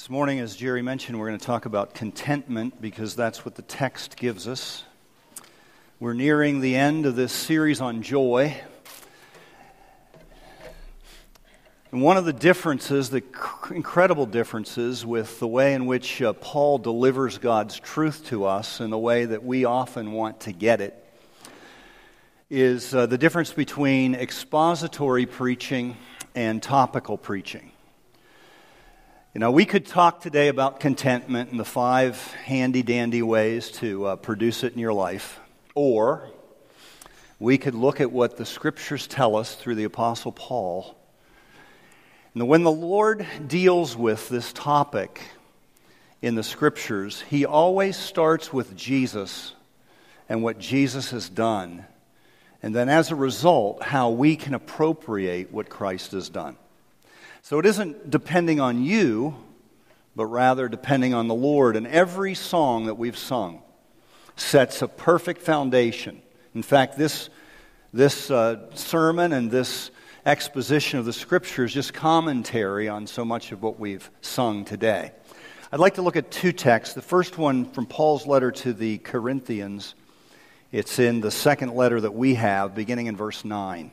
This morning, as Jerry mentioned, we're going to talk about contentment because that's what the text gives us. We're nearing the end of this series on joy. And one of the differences, the incredible differences with the way in which uh, Paul delivers God's truth to us and the way that we often want to get it, is uh, the difference between expository preaching and topical preaching. You know, we could talk today about contentment and the five handy dandy ways to uh, produce it in your life, or we could look at what the scriptures tell us through the Apostle Paul. And when the Lord deals with this topic in the scriptures, he always starts with Jesus and what Jesus has done, and then as a result, how we can appropriate what Christ has done. So it isn't depending on you, but rather depending on the Lord. And every song that we've sung sets a perfect foundation. In fact, this, this uh, sermon and this exposition of the scripture is just commentary on so much of what we've sung today. I'd like to look at two texts. The first one from Paul's letter to the Corinthians. It's in the second letter that we have, beginning in verse 9.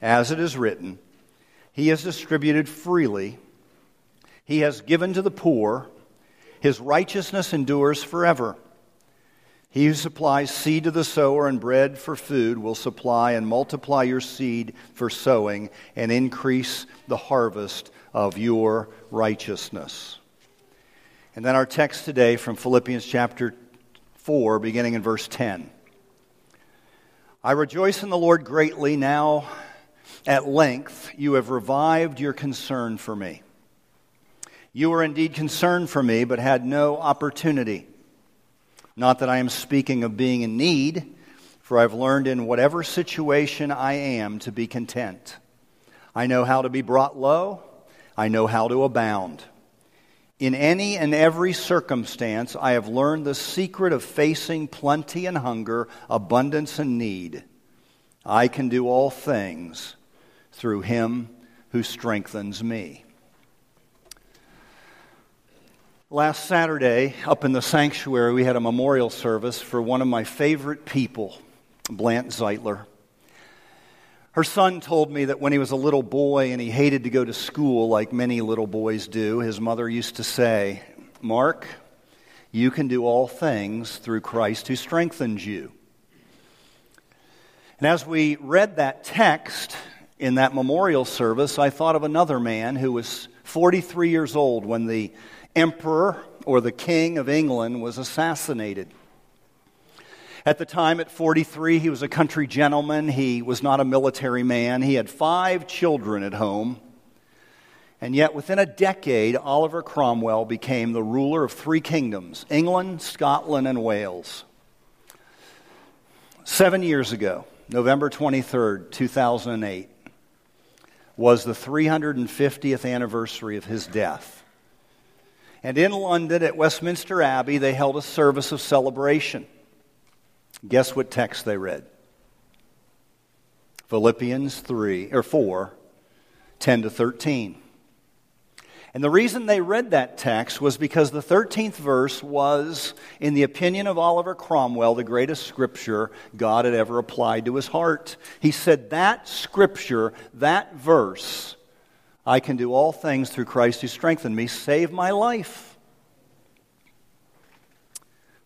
As it is written, He has distributed freely, He has given to the poor, His righteousness endures forever. He who supplies seed to the sower and bread for food will supply and multiply your seed for sowing and increase the harvest of your righteousness. And then our text today from Philippians chapter 4, beginning in verse 10. I rejoice in the Lord greatly now at length, you have revived your concern for me. You were indeed concerned for me, but had no opportunity. Not that I am speaking of being in need, for I've learned in whatever situation I am to be content. I know how to be brought low, I know how to abound. In any and every circumstance, I have learned the secret of facing plenty and hunger, abundance and need. I can do all things through him who strengthens me. Last Saturday, up in the sanctuary, we had a memorial service for one of my favorite people, Blant Zeitler. Her son told me that when he was a little boy and he hated to go to school like many little boys do, his mother used to say, Mark, you can do all things through Christ who strengthens you. And as we read that text, in that memorial service, I thought of another man who was 43 years old when the emperor or the king of England was assassinated. At the time, at 43, he was a country gentleman. He was not a military man. He had five children at home. And yet, within a decade, Oliver Cromwell became the ruler of three kingdoms England, Scotland, and Wales. Seven years ago, November 23rd, 2008, was the 350th anniversary of his death. And in London at Westminster Abbey, they held a service of celebration. Guess what text they read? Philippians 3 or 4 10 to 13. And the reason they read that text was because the 13th verse was, in the opinion of Oliver Cromwell, the greatest scripture God had ever applied to his heart. He said, That scripture, that verse, I can do all things through Christ who strengthened me, save my life.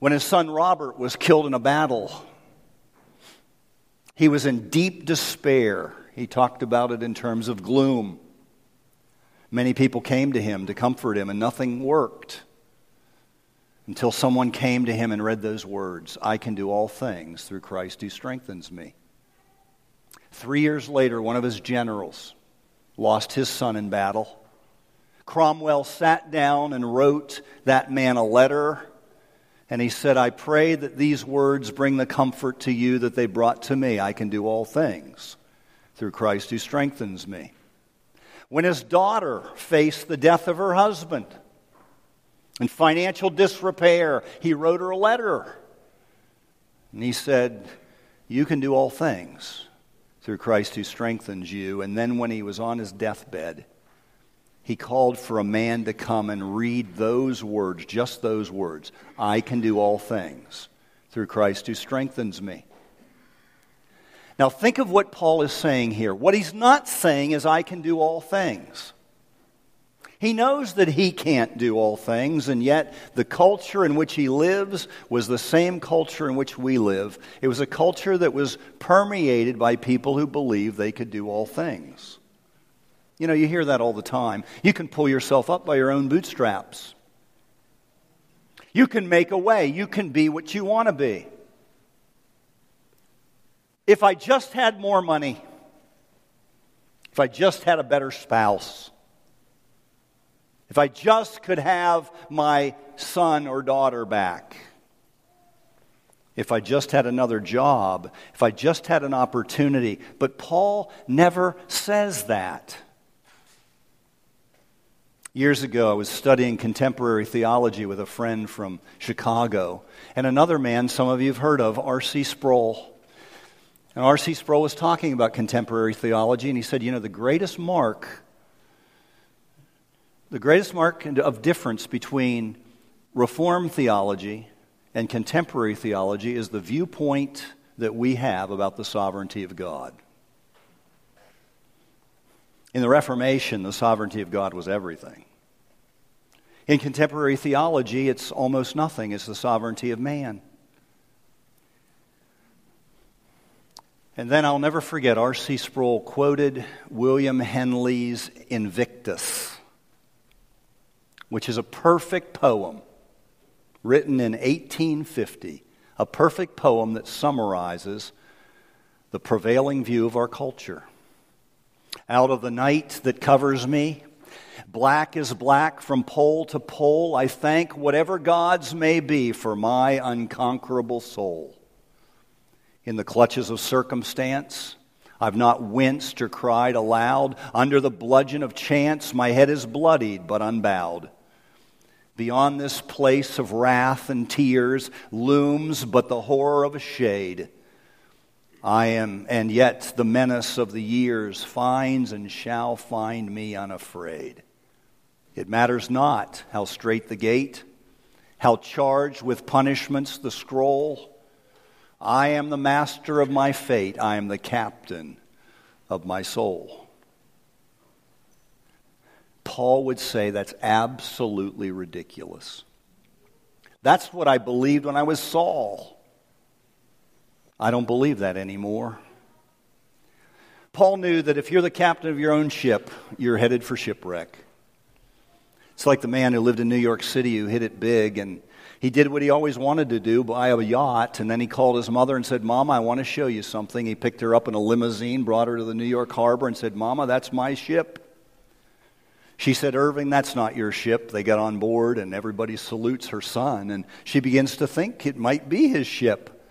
When his son Robert was killed in a battle, he was in deep despair. He talked about it in terms of gloom. Many people came to him to comfort him, and nothing worked until someone came to him and read those words I can do all things through Christ who strengthens me. Three years later, one of his generals lost his son in battle. Cromwell sat down and wrote that man a letter. And he said, I pray that these words bring the comfort to you that they brought to me. I can do all things through Christ who strengthens me. When his daughter faced the death of her husband and financial disrepair, he wrote her a letter. And he said, You can do all things through Christ who strengthens you. And then when he was on his deathbed, he called for a man to come and read those words, just those words I can do all things through Christ who strengthens me. Now, think of what Paul is saying here. What he's not saying is, I can do all things. He knows that he can't do all things, and yet the culture in which he lives was the same culture in which we live. It was a culture that was permeated by people who believed they could do all things. You know, you hear that all the time. You can pull yourself up by your own bootstraps. You can make a way. You can be what you want to be. If I just had more money, if I just had a better spouse, if I just could have my son or daughter back, if I just had another job, if I just had an opportunity. But Paul never says that. Years ago, I was studying contemporary theology with a friend from Chicago, and another man some of you have heard of, R.C. Sproul. And R.C. Sproul was talking about contemporary theology, and he said, You know, the greatest mark, the greatest mark of difference between Reformed theology and contemporary theology is the viewpoint that we have about the sovereignty of God. In the Reformation, the sovereignty of God was everything. In contemporary theology, it's almost nothing. It's the sovereignty of man. And then I'll never forget, R.C. Sproul quoted William Henley's Invictus, which is a perfect poem written in 1850, a perfect poem that summarizes the prevailing view of our culture. Out of the night that covers me, black is black from pole to pole, I thank whatever gods may be for my unconquerable soul. In the clutches of circumstance, I've not winced or cried aloud. Under the bludgeon of chance, my head is bloodied but unbowed. Beyond this place of wrath and tears looms but the horror of a shade. I am, and yet the menace of the years finds and shall find me unafraid. It matters not how straight the gate, how charged with punishments the scroll. I am the master of my fate, I am the captain of my soul. Paul would say that's absolutely ridiculous. That's what I believed when I was Saul. I don't believe that anymore. Paul knew that if you're the captain of your own ship, you're headed for shipwreck. It's like the man who lived in New York City who hit it big and he did what he always wanted to do buy a yacht. And then he called his mother and said, Mom, I want to show you something. He picked her up in a limousine, brought her to the New York harbor, and said, Mama, that's my ship. She said, Irving, that's not your ship. They got on board, and everybody salutes her son. And she begins to think it might be his ship.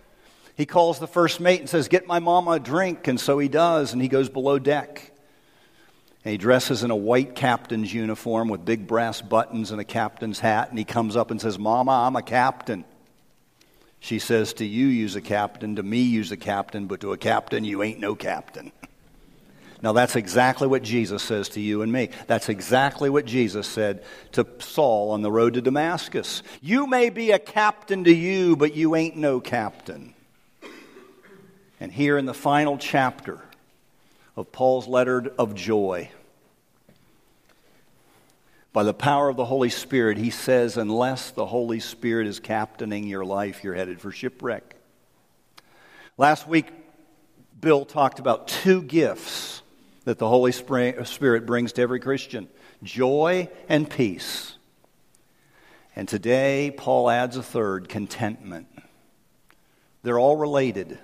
He calls the first mate and says, Get my mama a drink. And so he does, and he goes below deck. And he dresses in a white captain's uniform with big brass buttons and a captain's hat. And he comes up and says, Mama, I'm a captain. She says, To you, use a captain. To me, use a captain. But to a captain, you ain't no captain. Now, that's exactly what Jesus says to you and me. That's exactly what Jesus said to Saul on the road to Damascus. You may be a captain to you, but you ain't no captain. And here in the final chapter of Paul's letter of joy, by the power of the Holy Spirit, he says, unless the Holy Spirit is captaining your life, you're headed for shipwreck. Last week, Bill talked about two gifts that the Holy Spirit brings to every Christian joy and peace. And today, Paul adds a third contentment. They're all related.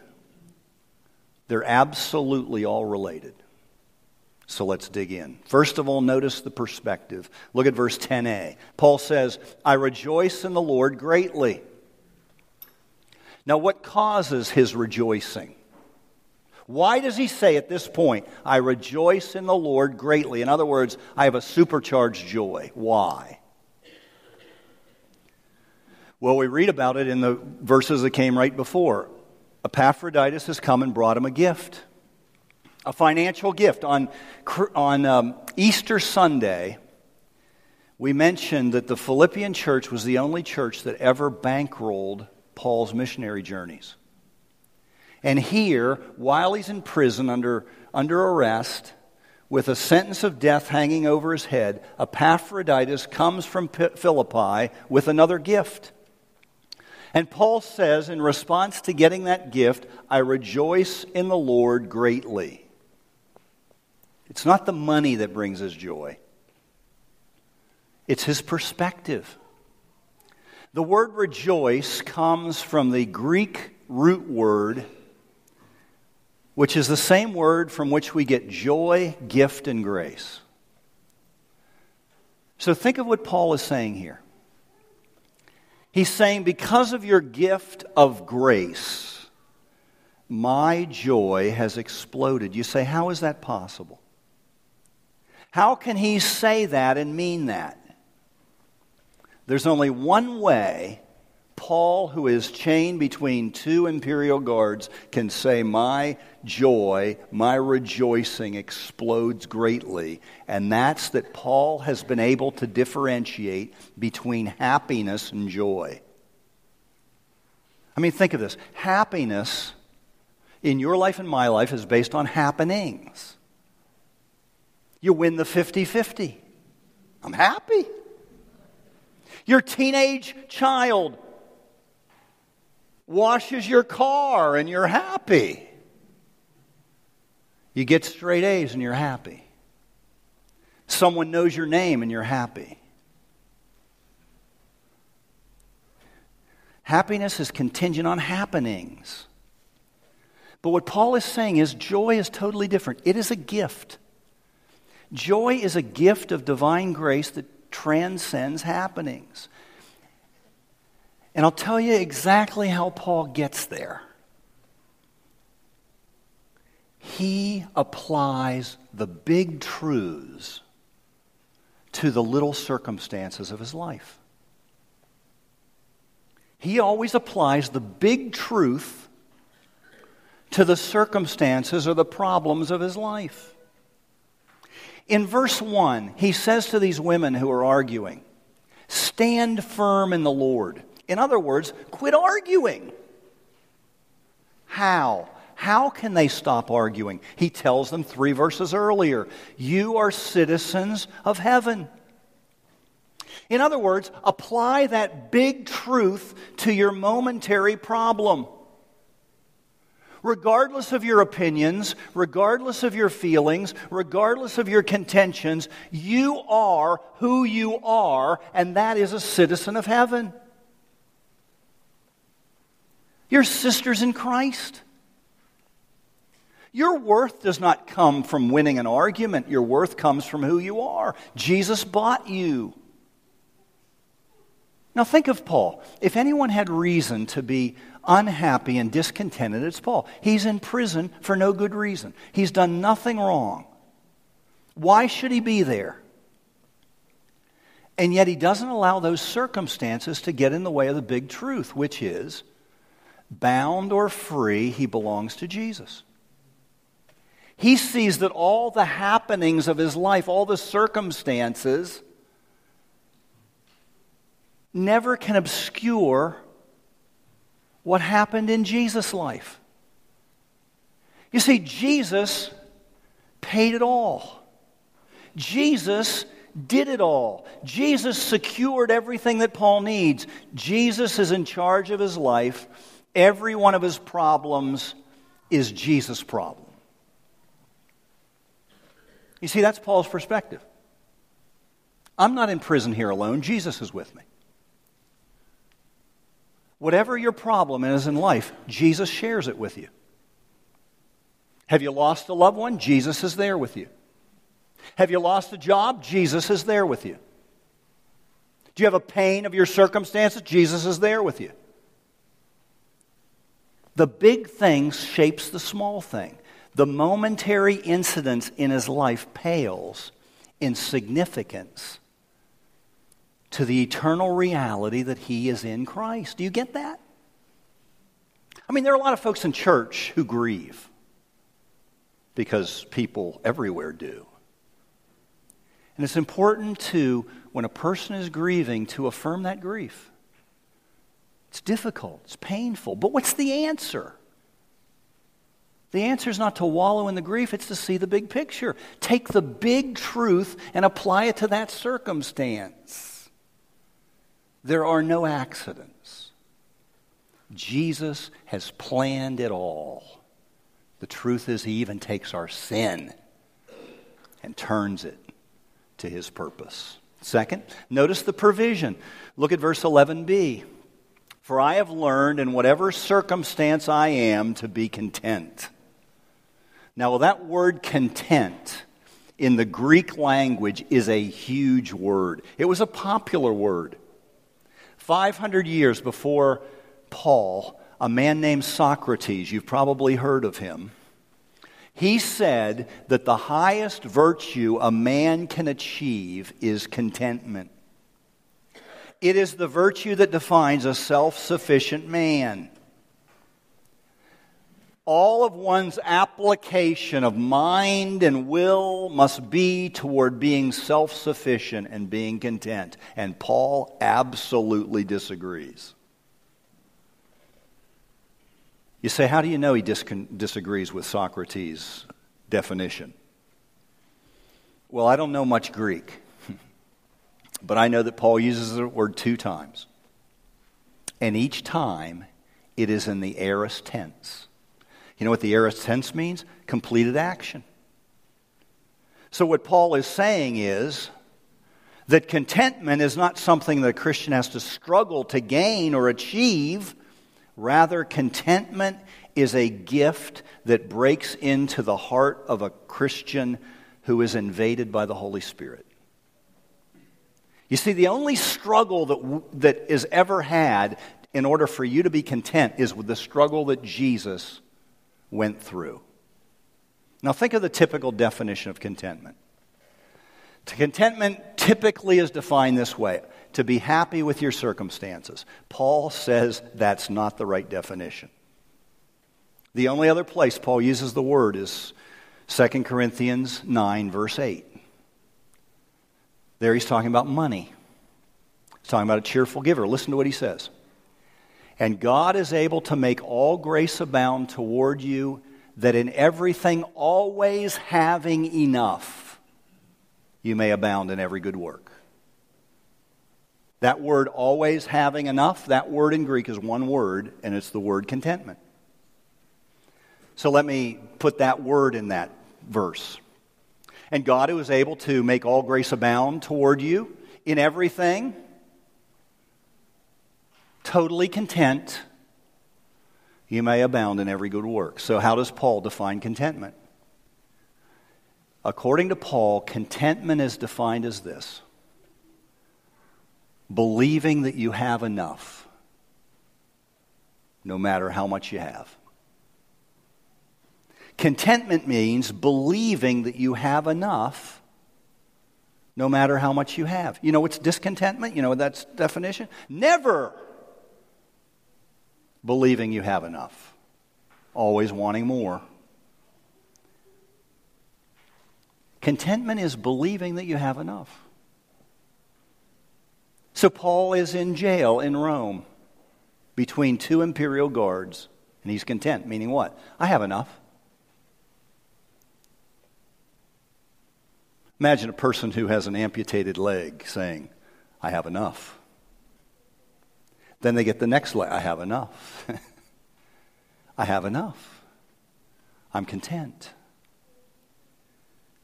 They're absolutely all related. So let's dig in. First of all, notice the perspective. Look at verse 10a. Paul says, I rejoice in the Lord greatly. Now, what causes his rejoicing? Why does he say at this point, I rejoice in the Lord greatly? In other words, I have a supercharged joy. Why? Well, we read about it in the verses that came right before. Epaphroditus has come and brought him a gift a financial gift. On, on um, Easter Sunday, we mentioned that the Philippian church was the only church that ever bankrolled Paul's missionary journeys. And here, while he's in prison under, under arrest, with a sentence of death hanging over his head, Epaphroditus comes from Philippi with another gift. And Paul says, in response to getting that gift, I rejoice in the Lord greatly. It's not the money that brings us joy, it's his perspective. The word rejoice comes from the Greek root word, which is the same word from which we get joy, gift, and grace. So think of what Paul is saying here. He's saying, because of your gift of grace, my joy has exploded. You say, how is that possible? How can he say that and mean that? There's only one way Paul, who is chained between two imperial guards, can say, My joy, my rejoicing explodes greatly. And that's that Paul has been able to differentiate between happiness and joy. I mean, think of this happiness in your life and my life is based on happenings. You win the 50 50. I'm happy. Your teenage child washes your car and you're happy. You get straight A's and you're happy. Someone knows your name and you're happy. Happiness is contingent on happenings. But what Paul is saying is joy is totally different. It is a gift. Joy is a gift of divine grace that transcends happenings. And I'll tell you exactly how Paul gets there. He applies the big truths to the little circumstances of his life. He always applies the big truth to the circumstances or the problems of his life. In verse 1, he says to these women who are arguing, Stand firm in the Lord. In other words, quit arguing. How? How can they stop arguing? He tells them three verses earlier You are citizens of heaven. In other words, apply that big truth to your momentary problem regardless of your opinions, regardless of your feelings, regardless of your contentions, you are who you are, and that is a citizen of heaven. You're sisters in Christ. Your worth does not come from winning an argument. Your worth comes from who you are. Jesus bought you. Now, think of Paul. If anyone had reason to be unhappy and discontented, it's Paul. He's in prison for no good reason, he's done nothing wrong. Why should he be there? And yet, he doesn't allow those circumstances to get in the way of the big truth, which is bound or free, he belongs to Jesus. He sees that all the happenings of his life, all the circumstances, never can obscure what happened in Jesus' life. You see, Jesus paid it all. Jesus did it all. Jesus secured everything that Paul needs. Jesus is in charge of his life. Every one of his problems is Jesus' problem. You see, that's Paul's perspective. I'm not in prison here alone, Jesus is with me. Whatever your problem is in life, Jesus shares it with you. Have you lost a loved one? Jesus is there with you. Have you lost a job? Jesus is there with you. Do you have a pain of your circumstances? Jesus is there with you. The big thing shapes the small thing. The momentary incidents in his life pales in significance to the eternal reality that he is in Christ. Do you get that? I mean, there are a lot of folks in church who grieve because people everywhere do. And it's important to, when a person is grieving, to affirm that grief. It's difficult, it's painful, but what's the answer? The answer is not to wallow in the grief, it's to see the big picture. Take the big truth and apply it to that circumstance. There are no accidents. Jesus has planned it all. The truth is, He even takes our sin and turns it to His purpose. Second, notice the provision. Look at verse 11b. For I have learned in whatever circumstance I am to be content. Now, that word content in the Greek language is a huge word. It was a popular word. 500 years before Paul, a man named Socrates, you've probably heard of him, he said that the highest virtue a man can achieve is contentment. It is the virtue that defines a self sufficient man. All of one's application of mind and will must be toward being self sufficient and being content. And Paul absolutely disagrees. You say, how do you know he dis- disagrees with Socrates' definition? Well, I don't know much Greek, but I know that Paul uses the word two times. And each time it is in the aorist tense. You know what the aorist tense means? Completed action. So, what Paul is saying is that contentment is not something that a Christian has to struggle to gain or achieve Rather, contentment is a gift that breaks into the heart of a Christian who is invaded by the Holy Spirit. You see, the only struggle that, that is ever had in order for you to be content is with the struggle that Jesus went through. Now, think of the typical definition of contentment. Contentment typically is defined this way to be happy with your circumstances. Paul says that's not the right definition. The only other place Paul uses the word is 2 Corinthians 9, verse 8. There he's talking about money. He's talking about a cheerful giver. Listen to what he says. And God is able to make all grace abound toward you, that in everything, always having enough, you may abound in every good work. That word always having enough, that word in Greek is one word, and it's the word contentment. So let me put that word in that verse. And God, who is able to make all grace abound toward you in everything, totally content, you may abound in every good work. So, how does Paul define contentment? According to Paul, contentment is defined as this believing that you have enough, no matter how much you have. Contentment means believing that you have enough no matter how much you have. You know what's discontentment? You know that's definition? Never believing you have enough, always wanting more. Contentment is believing that you have enough. So Paul is in jail in Rome between two imperial guards, and he's content, meaning what? I have enough. Imagine a person who has an amputated leg saying, I have enough. Then they get the next leg, I have enough. I have enough. I'm content.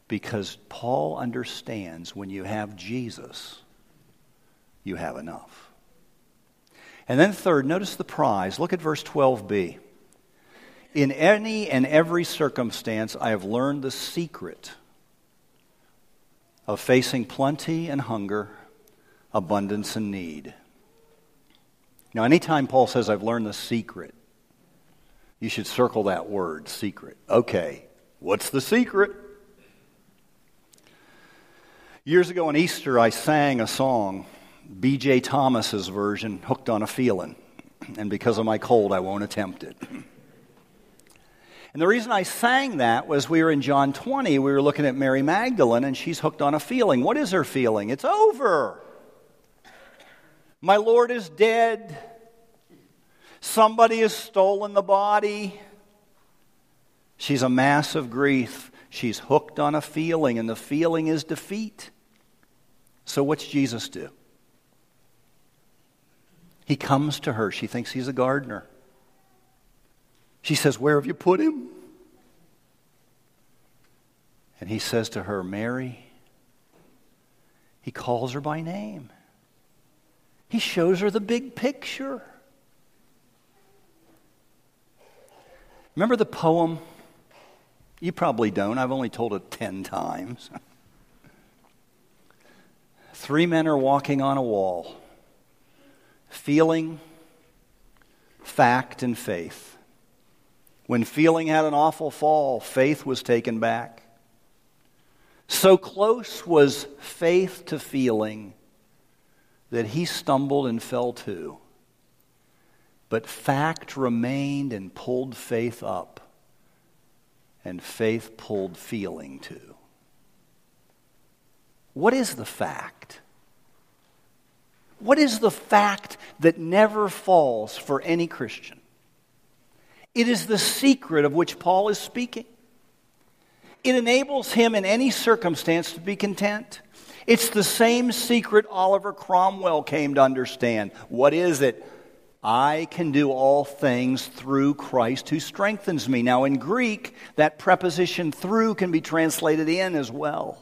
Because Paul understands when you have Jesus, you have enough. And then, third, notice the prize. Look at verse 12b. In any and every circumstance, I have learned the secret of facing plenty and hunger, abundance and need. Now, anytime Paul says, I've learned the secret, you should circle that word, secret. Okay, what's the secret? Years ago on Easter, I sang a song, B.J. Thomas's version, Hooked on a Feeling. And because of my cold, I won't attempt it. And the reason I sang that was we were in John 20, we were looking at Mary Magdalene, and she's hooked on a feeling. What is her feeling? It's over. My Lord is dead. Somebody has stolen the body. She's a mass of grief. She's hooked on a feeling, and the feeling is defeat. So, what's Jesus do? He comes to her. She thinks he's a gardener. She says, Where have you put him? And he says to her, Mary. He calls her by name. He shows her the big picture. Remember the poem? You probably don't. I've only told it 10 times. Three men are walking on a wall, feeling, fact, and faith. When feeling had an awful fall, faith was taken back. So close was faith to feeling that he stumbled and fell too. But fact remained and pulled faith up, and faith pulled feeling too. What is the fact? What is the fact that never falls for any Christian? It is the secret of which Paul is speaking. It enables him in any circumstance to be content. It's the same secret Oliver Cromwell came to understand. What is it? I can do all things through Christ who strengthens me. Now, in Greek, that preposition through can be translated in as well.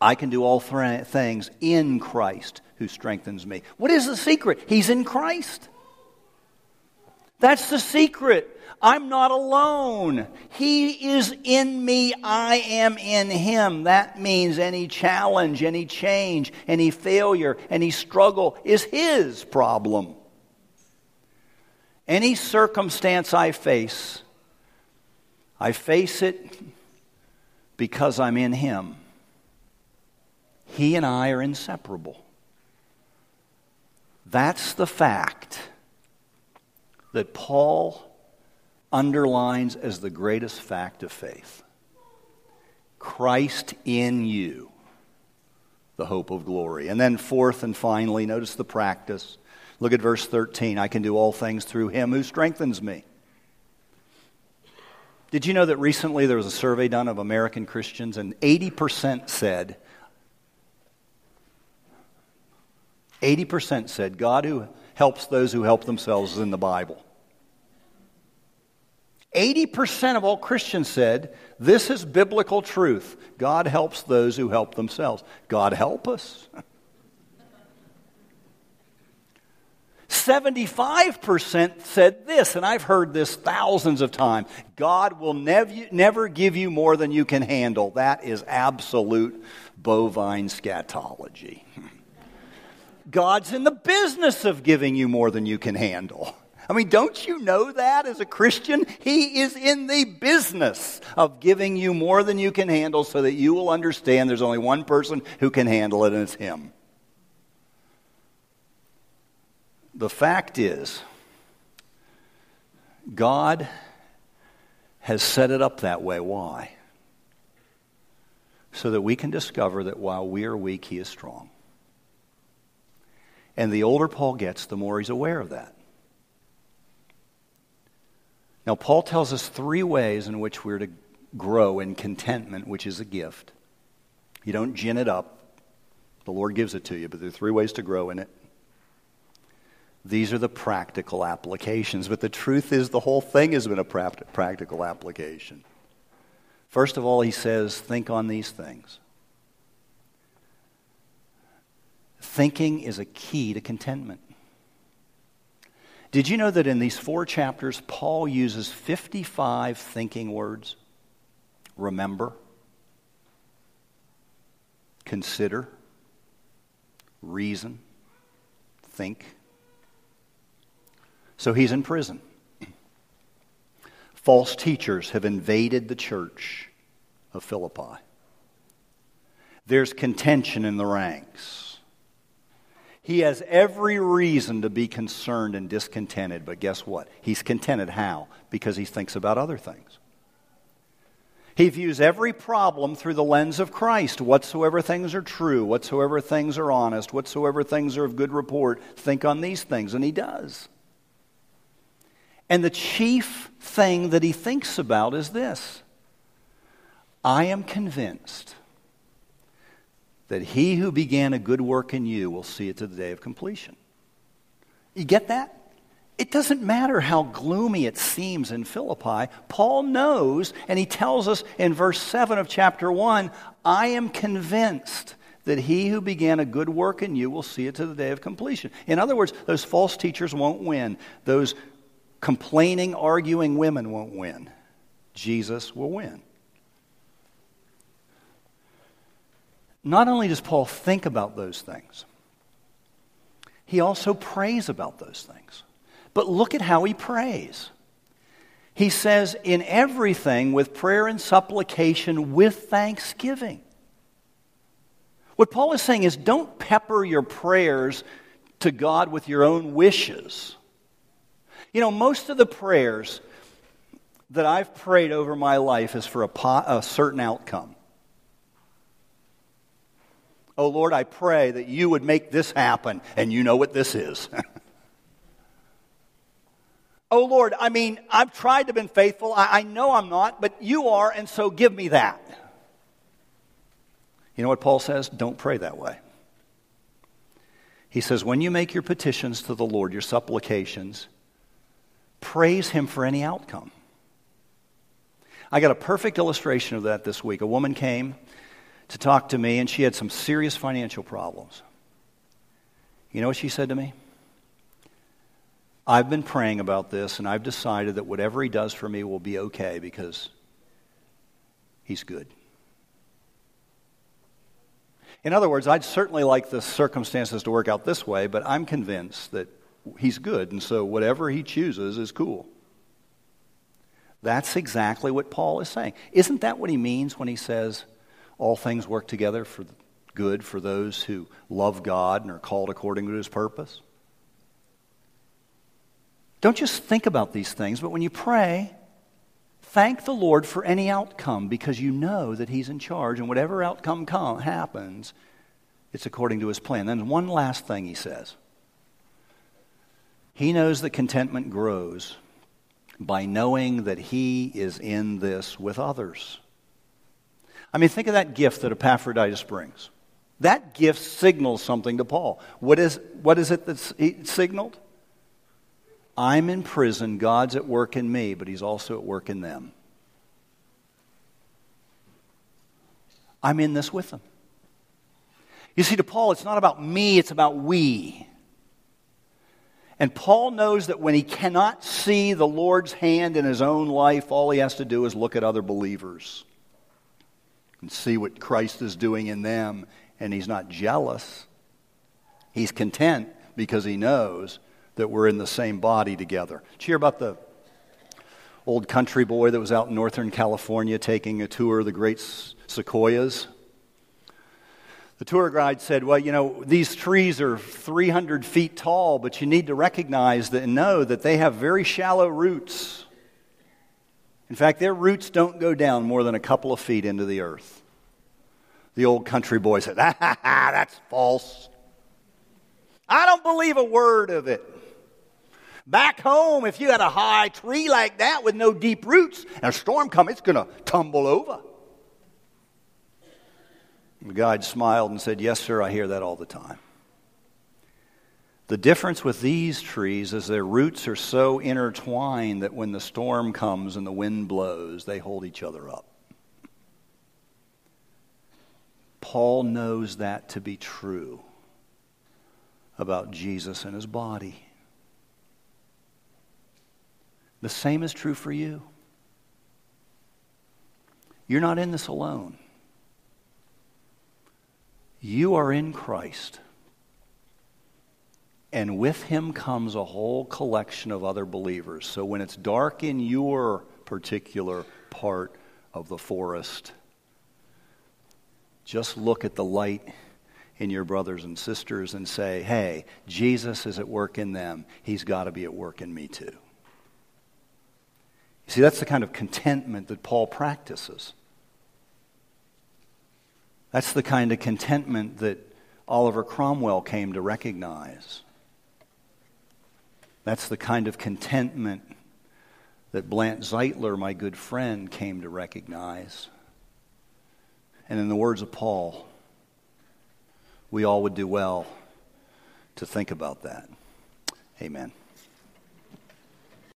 I can do all th- things in Christ who strengthens me. What is the secret? He's in Christ. That's the secret. I'm not alone. He is in me. I am in him. That means any challenge, any change, any failure, any struggle is his problem. Any circumstance I face, I face it because I'm in him. He and I are inseparable. That's the fact that Paul underlines as the greatest fact of faith Christ in you, the hope of glory. And then, fourth and finally, notice the practice. Look at verse 13. I can do all things through him who strengthens me. Did you know that recently there was a survey done of American Christians, and 80% said, 80% said, God who helps those who help themselves is in the Bible. 80% of all Christians said, This is biblical truth. God helps those who help themselves. God help us. 75% said this, and I've heard this thousands of times God will nev- never give you more than you can handle. That is absolute bovine scatology. God's in the business of giving you more than you can handle. I mean, don't you know that as a Christian? He is in the business of giving you more than you can handle so that you will understand there's only one person who can handle it, and it's Him. The fact is, God has set it up that way. Why? So that we can discover that while we are weak, He is strong. And the older Paul gets, the more he's aware of that. Now, Paul tells us three ways in which we're to grow in contentment, which is a gift. You don't gin it up, the Lord gives it to you, but there are three ways to grow in it. These are the practical applications, but the truth is the whole thing has been a practical application. First of all, he says, think on these things. Thinking is a key to contentment. Did you know that in these four chapters, Paul uses 55 thinking words? Remember, consider, reason, think. So he's in prison. False teachers have invaded the church of Philippi. There's contention in the ranks. He has every reason to be concerned and discontented, but guess what? He's contented. How? Because he thinks about other things. He views every problem through the lens of Christ. Whatsoever things are true, whatsoever things are honest, whatsoever things are of good report, think on these things. And he does. And the chief thing that he thinks about is this I am convinced that he who began a good work in you will see it to the day of completion. You get that? It doesn't matter how gloomy it seems in Philippi. Paul knows, and he tells us in verse 7 of chapter 1 I am convinced that he who began a good work in you will see it to the day of completion. In other words, those false teachers won't win, those complaining, arguing women won't win. Jesus will win. Not only does Paul think about those things, he also prays about those things. But look at how he prays. He says, In everything, with prayer and supplication, with thanksgiving. What Paul is saying is, don't pepper your prayers to God with your own wishes. You know, most of the prayers that I've prayed over my life is for a, po- a certain outcome. Oh Lord, I pray that you would make this happen, and you know what this is. oh Lord, I mean, I've tried to be faithful. I, I know I'm not, but you are, and so give me that. You know what Paul says? Don't pray that way. He says, when you make your petitions to the Lord, your supplications, praise Him for any outcome. I got a perfect illustration of that this week. A woman came to talk to me, and she had some serious financial problems. You know what she said to me? I've been praying about this, and I've decided that whatever he does for me will be okay because he's good. In other words, I'd certainly like the circumstances to work out this way, but I'm convinced that he's good, and so whatever he chooses is cool. That's exactly what Paul is saying. Isn't that what he means when he says all things work together for good for those who love God and are called according to his purpose? Don't just think about these things, but when you pray, thank the Lord for any outcome because you know that He's in charge, and whatever outcome come, happens, it's according to His plan. Then, one last thing He says He knows that contentment grows by knowing that He is in this with others. I mean, think of that gift that Epaphroditus brings. That gift signals something to Paul. What is, what is it that's signaled? I'm in prison, God's at work in me, but He's also at work in them. I'm in this with them. You see, to Paul, it's not about me, it's about we. And Paul knows that when he cannot see the Lord's hand in his own life, all he has to do is look at other believers and see what Christ is doing in them. And he's not jealous, he's content because he knows that we're in the same body together. Did you hear about the old country boy that was out in Northern California taking a tour of the great sequoias? The tour guide said, Well, you know, these trees are 300 feet tall, but you need to recognize that and know that they have very shallow roots. In fact, their roots don't go down more than a couple of feet into the earth. The old country boy said, ha, ha, that's false. I don't believe a word of it. Back home, if you had a high tree like that with no deep roots and a storm comes, it's going to tumble over. The guide smiled and said, Yes, sir, I hear that all the time. The difference with these trees is their roots are so intertwined that when the storm comes and the wind blows, they hold each other up. Paul knows that to be true about Jesus and his body. The same is true for you. You're not in this alone. You are in Christ. And with him comes a whole collection of other believers. So when it's dark in your particular part of the forest, just look at the light in your brothers and sisters and say, hey, Jesus is at work in them. He's got to be at work in me too. You see, that's the kind of contentment that Paul practices. That's the kind of contentment that Oliver Cromwell came to recognize. That's the kind of contentment that Blant Zeitler, my good friend, came to recognize. And in the words of Paul, we all would do well to think about that. Amen.